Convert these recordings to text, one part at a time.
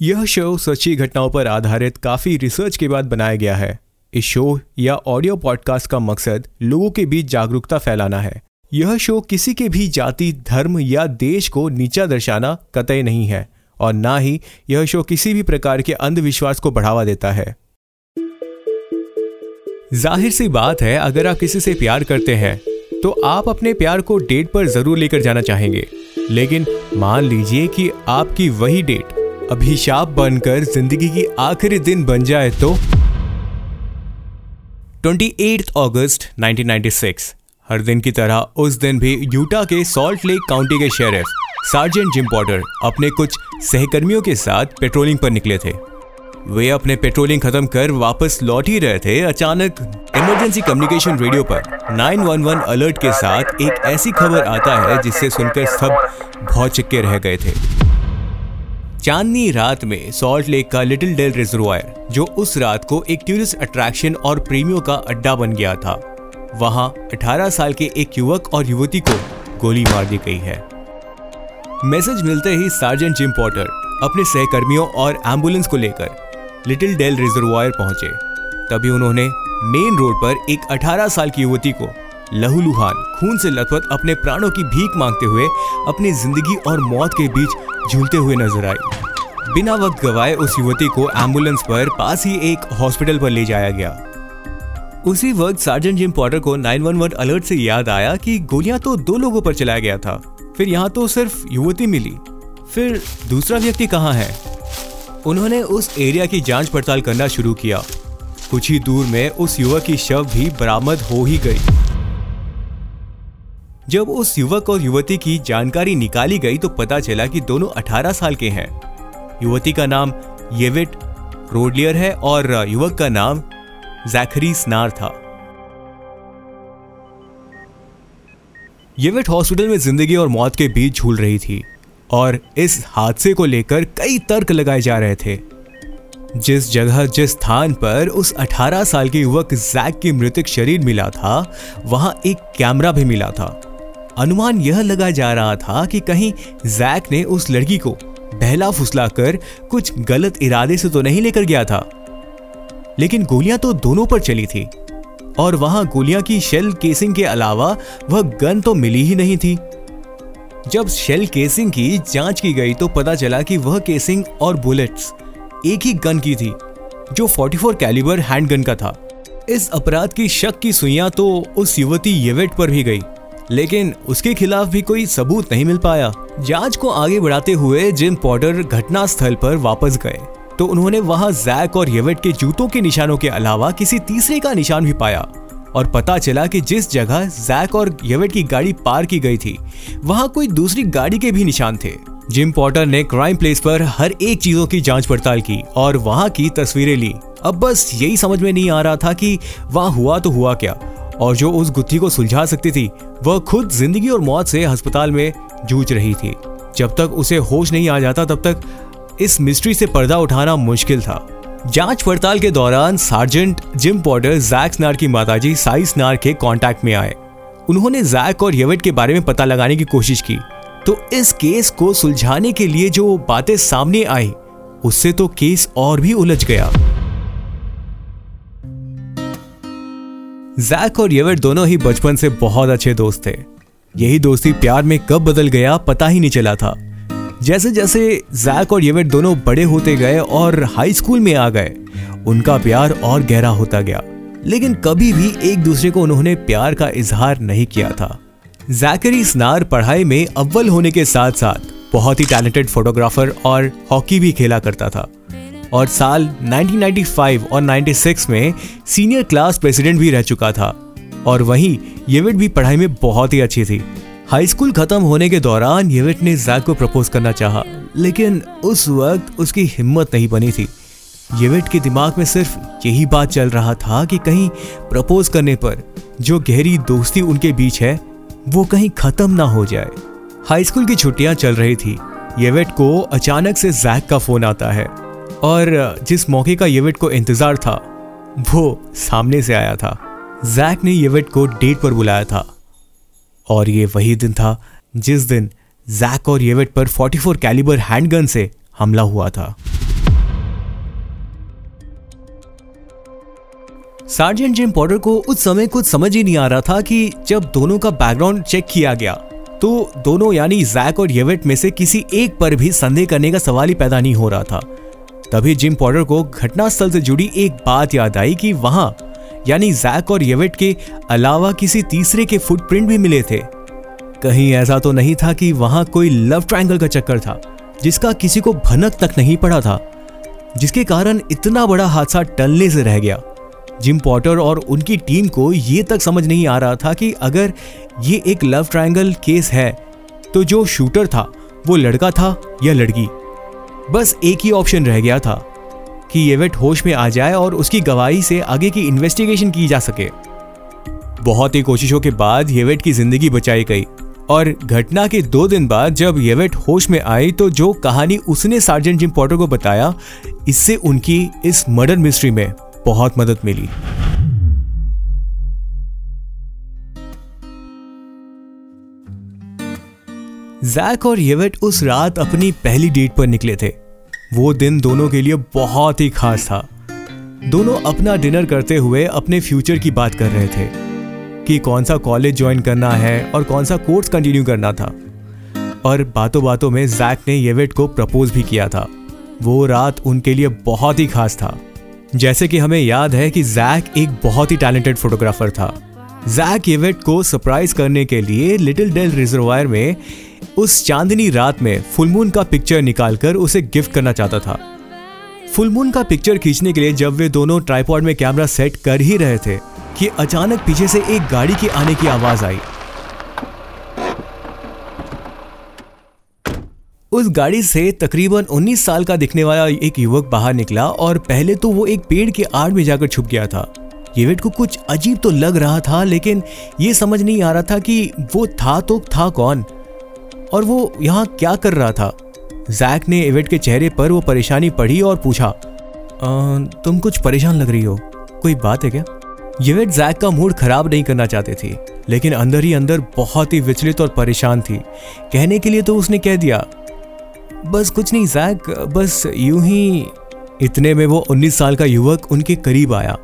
यह शो सच्ची घटनाओं पर आधारित काफ़ी रिसर्च के बाद बनाया गया है। इस शो या ऑडियो पॉडकास्ट का मकसद लोगों के बीच जागरूकता फैलाना है। यह शो किसी के भी जाति, धर्म या देश को नीचा दर्शाना कतई नहीं है और ना ही यह शो किसी भी प्रकार के अंधविश्वास को बढ़ावा देता है। ज़ाहिर सी बात है, अगर आप किसी से प्यार करते हैं तो आप अपने प्यार को डेट पर ज़रूर लेकर जाना चाहेंगे। लेकिन मान लीजिए कि आपकी वही डेट अभिशाप बनकर ज़िंदगी की आखिरी दिन बन जाए तो? 28 अगस्त 1996 हर दिन की तरह उस दिन भी यूटा के सॉल्ट लेक काउंटी के शेरिफ, सार्जेंट जिम पॉटर, अपने कुछ सहकर्मियों के साथ पेट्रोलिंग पर निकले थे। वे अपने पेट्रोलिंग खत्म कर वापस लौट ही रहे थे अचानक इमरजेंसी कम्युनिकेशन रेडियो पर। 911 अलर्ट के साथ एक ऐसी खबर आता है जिससे सुनकर सब बहुत चिक्के रह गए थे। चांदनी रात में सॉल्ट लेक का लिटिल डेल रिजर्वायर जो उस रात को एक टूरिस्ट अट्रैक्शन और प्रेमियों का अड्डा बन गया था, वहाँ 18 साल के एक युवक और युवती को गोली मार दी गई है। मैसेज मिलते ही सार्जेंट जिम पॉटर अपने सहकर्मियों और एंबुलेंस को लेकर लिटिल डेल रिजर्वायर पहुँचे। तभी उन्होंने मेन रोड पर एक 18 साल की युवती को लहूलुहान, खून से लथपथ अपने प्राणों की भीख मांगते हुए अपनी ज़िंदगी और मौत के बीच झूलते हुए नज़र आई बिना वक्त गवाए उस युवती को एंबुलेंस पर पास ही एक हॉस्पिटल पर ले जाया गया। उसी वक्त सार्जेंट जिम पॉटर को 911 अलर्ट से याद आया कि गोलियाँ तो दो लोगों पर चलाया गया था। फिर यहाँ तो सिर्फ़ युवती मिली। फिर दूसरा व्यक्ति कहाँ है? उन्होंने उस एरिया की जाँच पड़ताल करना शुरू किया। कुछ ही दूर में उस युवक की शव भी बरामद हो ही गई। जब उस युवक और युवती की जानकारी निकाली गई तो पता चला कि दोनों 18 साल के हैं। युवती का नाम येविट रोडलियर है और युवक का नाम जैखरी स्नार था। येविट हॉस्पिटल में ज़िंदगी और मौत के बीच झूल रही थी और इस हादसे को लेकर कई तर्क लगाए जा रहे थे। जिस जगह, जिस स्थान पर उस 18 साल के युवक जैक की मृतक शरीर मिला था, वहाँ एक कैमरा भी मिला था। अनुमान यह लगा जा रहा था कि कहीं जैक ने उस लड़की को बहला फुसला कर कुछ गलत इरादे से तो नहीं लेकर गया था। लेकिन गोलियाँ तो दोनों पर चली थी, और वहाँ गोलियाँ की शेल केसिंग के अलावा वह गन तो मिली ही नहीं थी। जब शेल केसिंग की जाँच की गई तो पता चला कि वह केसिंग और बुलेट्स एक ही गन की थी, जो 44 कैलिबर हैंडगन का था। इस अपराध की शक की सुइयाँ तो उस युवती येवेट पर भी गई। लेकिन उसके खिलाफ भी कोई सबूत नहीं मिल पाया। जाँच को आगे बढ़ाते हुए जिम पॉटर घटना स्थल पर वापस गए। तो उन्होंने वहाँ जैक और येवेट के जूतों के निशानों के अलावा किसी तीसरे का निशान भी पाया। और पता चला कि जिस जगह जैक और येवेट की गाड़ी पार की गई थी, वहाँ कोई दूसरी गाड़ी के भी निशान थे। जिम पॉटर ने क्राइम प्लेस पर हर एक चीज़ों की जाँच पड़ताल की और वहाँ की तस्वीरें ली। अब बस यही समझ में नहीं आ रहा था कि वहाँ हुआ तो हुआ क्या। और जो उस गुत्थी को सुलझा सकती थी, वह खुद ज़िंदगी और मौत से अस्पताल में जूझ रही थी। जब तक उसे होश नहीं आ जाता, तब तक इस मिस्ट्री से पर्दा उठाना मुश्किल था। जाँच पड़ताल के दौरान sergeant Jim Potter Jack Snar की माताजी साई स्नार के कांटेक्ट में आए। उन्होंने जैक और येवेट के बारे में पता लगाने की कोशिश की। तो इस केस को सुलझाने के लिए जो बातें सामने आई, उससे तो केस और भी उलझ गया। जैक और येवेट दोनों ही बचपन से बहुत अच्छे दोस्त थे। यही दोस्ती प्यार में कब बदल गया, पता ही नहीं चला था। जैसे जैसे जैक और येवेट दोनों बड़े होते गए और हाई स्कूल में आ गए, उनका प्यार और गहरा होता गया। लेकिन कभी भी एक दूसरे को उन्होंने प्यार का इजहार नहीं किया था। जैकरी स्नार पढ़ाई में अव्वल होने के साथ साथ बहुत ही टैलेंटेड फोटोग्राफर और हॉकी भी खेला करता था। और साल 1995 और 96 में सीनियर क्लास प्रेसिडेंट भी रह चुका था। और वहीं येविट भी पढ़ाई में बहुत ही अच्छी थी। हाई स्कूल खत्म होने के दौरान येविट ने जैक को प्रपोज करना चाहा, लेकिन उस वक्त उसकी हिम्मत नहीं बनी थी। येविट के दिमाग में सिर्फ़ यही बात चल रहा था कि कहीं प्रपोज करने पर जो गहरी दोस्ती उनके बीच है वो कहीं खत्म ना हो जाए। हाई स्कूल की छुट्टियाँ चल रही थी। येवेट को अचानक से जैक का फ़ोन आता है। और जिस मौके का येविट को इंतज़ार था, वो सामने से आया था। जैक ने येविट को डेट पर बुलाया था। और ये वही दिन था जिस दिन जैक और येविट पर 44 कैलिबर हैंडगन से हमला हुआ था। सार्जेंट जिम पॉटर को उस समय कुछ समझ ही नहीं आ रहा था कि जब दोनों का बैकग्राउंड चेक किया गया तो दोनों यानी जैक और येविट में से किसी एक पर भी संदेह करने का सवाल ही पैदा नहीं हो रहा था। तभी जिम पॉटर को घटनास्थल से जुड़ी एक बात याद आई कि वहाँ, यानी जैक और येवेट के अलावा किसी तीसरे के फुटप्रिंट भी मिले थे। कहीं ऐसा तो नहीं था कि वहाँ कोई लव ट्रायंगल का चक्कर था, जिसका किसी को भनक तक नहीं पड़ा था, जिसके कारण इतना बड़ा हादसा टलने से रह गया। जिम पॉटर और उनकी टीम को ये तक समझ नहीं आ रहा था कि अगर ये एक लव ट्रायंगल केस है तो जो शूटर था, वो लड़का था या लड़की? बस एक ही ऑप्शन रह गया था, कि येवेट होश में आ जाए और उसकी गवाही से आगे की इन्वेस्टिगेशन की जा सके। बहुत ही कोशिशों के बाद येवेट की ज़िंदगी बचाई गई और घटना के दो दिन बाद जब येवेट होश में आई तो जो कहानी उसने सार्जेंट जिम पॉटर को बताया, इससे उनकी इस मर्डर मिस्ट्री में बहुत मदद मिली। जैक और येवेट उस रात अपनी पहली डेट पर निकले थे। वो दिन दोनों के लिए बहुत ही खास था। दोनों अपना डिनर करते हुए अपने फ्यूचर की बात कर रहे थे, कि कौन सा कॉलेज ज्वाइन करना है और कौन सा कोर्स कंटिन्यू करना था। और बातों बातों में जैक ने येवेट को प्रपोज भी किया था। वो रात उनके लिए बहुत ही खास था। जैसे कि हमें याद है कि जैक एक बहुत ही टैलेंटेड फोटोग्राफर था। जैक येवेट को सरप्राइज़ करने के लिए लिटिल डेल रिजर्वायर में उस चांदनी रात में फुलमून का पिक्चर निकालकर उसे गिफ्ट करना चाहता था। फुलमून का पिक्चर खींचने के लिए जब वे दोनों ट्राईपॉड में कैमरा सेट कर ही रहे थे कि अचानक पीछे से एक गाड़ी के आने की आवाज़ आई। उस गाड़ी से तकरीबन 19 साल का दिखने वाला एक युवक बाहर निकला और पहले तो वो एक पेड़ के आड़ में जाकर छुप गया था। येवेट को कुछ अजीब तो लग रहा था लेकिन ये समझ नहीं आ रहा था कि वो था तो था कौन और वो यहाँ क्या कर रहा था। जैक ने एवेट के चेहरे पर वो परेशानी पढ़ी और पूछा आ, तुम कुछ परेशान लग रही हो? कोई बात है क्या? येवेट जैक का मूड खराब नहीं करना चाहते थी लेकिन अंदर ही अंदर बहुत ही विचलित और परेशान थी। कहने के लिए तो उसने कह दिया बस कुछ नहीं जैक बस यूँ ही। इतने में वो 19 साल का युवक उनके करीब आया।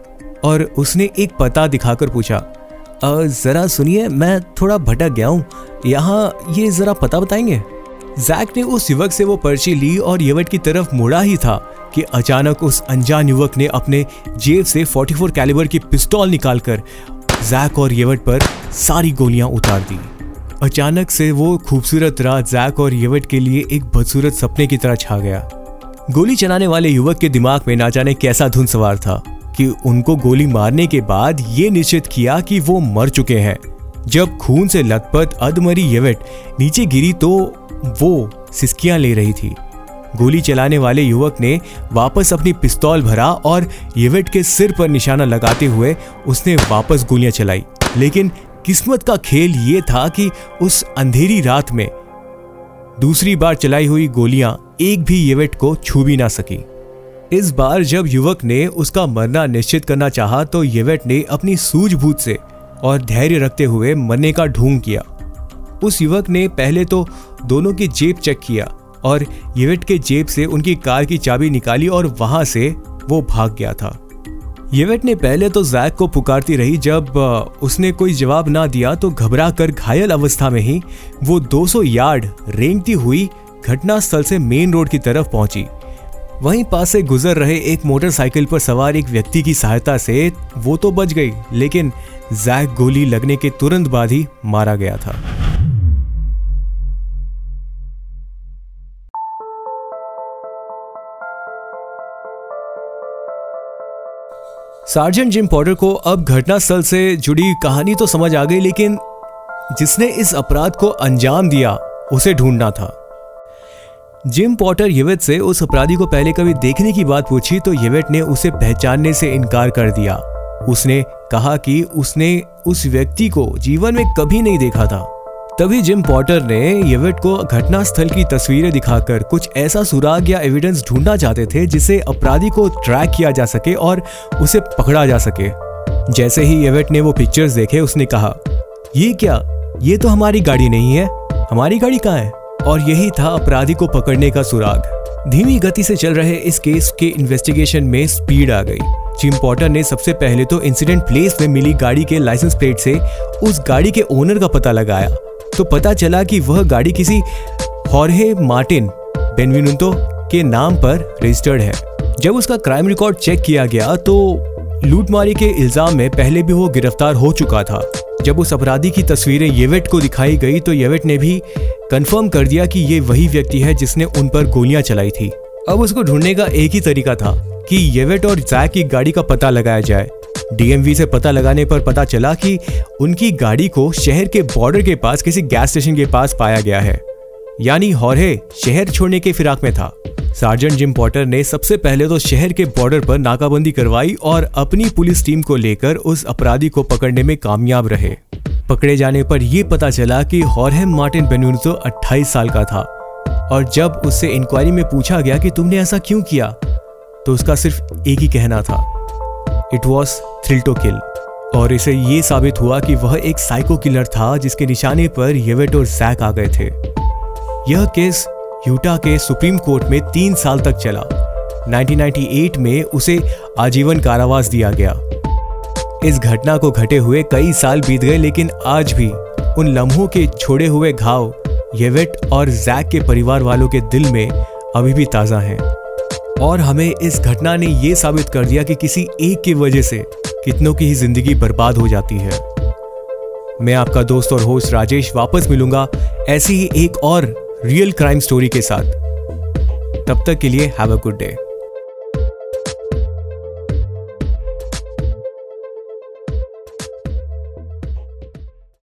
और उसने एक पता दिखाकर पूछा जरा सुनिए, मैं थोड़ा भटक गया हूँ। यहाँ ये जरा पता बताएँगे? जैक ने उस युवक से वो पर्ची ली और येवट की तरफ़ मुड़ा ही था कि अचानक उस अनजान युवक ने अपने जेब से 44 कैलिबर की पिस्तौल निकालकर जैक और येवट पर सारी गोलियाँ उतार दी। अचानक से वो खूबसूरत रात जैक और येवट के लिए एक बदसूरत सपने की तरह छा गया। गोली चलाने वाले युवक के दिमाग में ना जाने कैसा धुन सवार था। कि उनको गोली मारने के बाद ये निश्चित किया कि वो मर चुके हैं। जब खून से लथपथ, अधमरी, येवेट नीचे गिरी तो वो सिस्कियाँ ले रही थी। गोली चलाने वाले युवक ने वापस अपनी पिस्तौल भरा और येवेट के सिर पर निशाना लगाते हुए उसने वापस गोलियाँ चलाई। लेकिन किस्मत का खेल ये था कि उस अंधेरी रात में दूसरी बार चलाई हुई गोलियाँ एक भी येवेट को छू भी ना सकी। इस बार जब युवक ने उसका मरना निश्चित करना चाहा तो येवेट ने अपनी सूझबूझ से और धैर्य रखते हुए मरने का ढूंढ किया। उस युवक ने पहले तो दोनों की जेब चेक किया और येवेट के जेब से उनकी कार की चाबी निकाली और वहाँ से वो भाग गया था। येवेट ने पहले तो जैक को पुकारती रही, जब उसने कोई जवाब ना दिया तो घबरा कर घायल अवस्था में ही वो 200 यार्ड रेंगती हुई घटनास्थल से मेन रोड की तरफ़ पहुँची। वहीं पास से गुजर रहे एक मोटरसाइकिल पर सवार एक व्यक्ति की सहायता से वो तो बच गई, लेकिन जैक गोली लगने के तुरंत बाद ही मारा गया था। सार्जेंट जिम पॉटर को अब घटनास्थल से जुड़ी कहानी तो समझ आ गई, लेकिन जिसने इस अपराध को अंजाम दिया, उसे ढूंढना था। जिम पॉटर येवेट से उस अपराधी को पहले कभी देखने की बात पूछी तो येवेट ने उसे पहचानने से इनकार कर दिया। उसने कहा कि उसने उस व्यक्ति को जीवन में कभी नहीं देखा था। तभी जिम पॉटर ने येवेट को घटनास्थल की तस्वीरें दिखाकर कुछ ऐसा सुराग या एविडेंस ढूंढना चाहते थे जिसे अपराधी को ट्रैक किया जा सके और उसे पकड़ा जा सके। जैसे ही येवेट ने वो पिक्चर्स देखे, उसने कहा, ये क्या? ये तो हमारी गाड़ी नहीं है। हमारी गाड़ी कहाँ है? और यही था अपराधी को पकड़ने का सुराग। धीमी गति से चल रहे इस केस के इन्वेस्टिगेशन में स्पीड आ गई। जिम पॉटर ने सबसे पहले तो इंसिडेंट प्लेस में मिली गाड़ी के लाइसेंस प्लेट से उस गाड़ी के ओनर का पता लगाया। तो पता चला कि वह गाड़ी किसी हॉर्हे मार्टिन बेनविनुतो के नाम पर रजिस्टर्ड है। जब उसका क्राइम रिकॉर्ड चेक किया गया तो लूटमारी के इल्ज़ाम में पहले भी वो गिरफ़्तार हो चुका था। जब उस अपराधी की तस्वीरें येवेट को दिखाई गई तो येवेट ने भी कंफर्म कर दिया कि ये वही व्यक्ति है जिसने उन पर गोलियाँ चलाई थी। अब उसको ढूँढने का एक ही तरीका था कि येवेट और जैक की गाड़ी का पता लगाया जाए। डीएमवी से पता लगाने पर पता चला कि उनकी गाड़ी को शहर के बॉर्डर के पास, किसी गैस स्टेशन के पास पाया गया है। यानी हॉर्हे शहर छोड़ने के फिराक में था। सार्जेंट जिम पॉटर ने सबसे पहले तो शहर के बॉर्डर पर नाकाबंदी करवाई और अपनी पुलिस टीम को लेकर उस अपराधी को पकड़ने में कामयाब रहे। पकड़े जाने पर यह पता चला कि हॉरहेम मार्टिन बेनुतो 28 साल का था। और जब उससे इंक्वायरी में पूछा गया कि तुमने ऐसा क्यों किया तो उसका सिर्फ़ एक ही कहना था। It was thrill to kill और इसे ये साबित हुआ कि वह एक साइको किलर था, जिसके निशाने पर येवेट और जैक आ गए थे। यह केस यूटा के सुप्रीम कोर्ट में तीन साल तक चला। 1998 में उसे आजीवन कारावास दिया गया। इस घटना को घटे हुए कई साल बीत गए, लेकिन आज भी उन लम्हों के छोड़े हुए घाव येवेट और जैक के परिवार वालों के दिल में अभी भी ताज़ा हैं। और हमें इस घटना ने यह साबित कर दिया कि किसी एक की वजह से कितनों की ही ज़िंदगी बर्बाद हो जाती है। मैं आपका दोस्त और होस्ट राजेश वापस मिलूँगा। ऐसी ही एक और रियल क्राइम स्टोरी के साथ। तब तक के लिए हैव अ गुड डे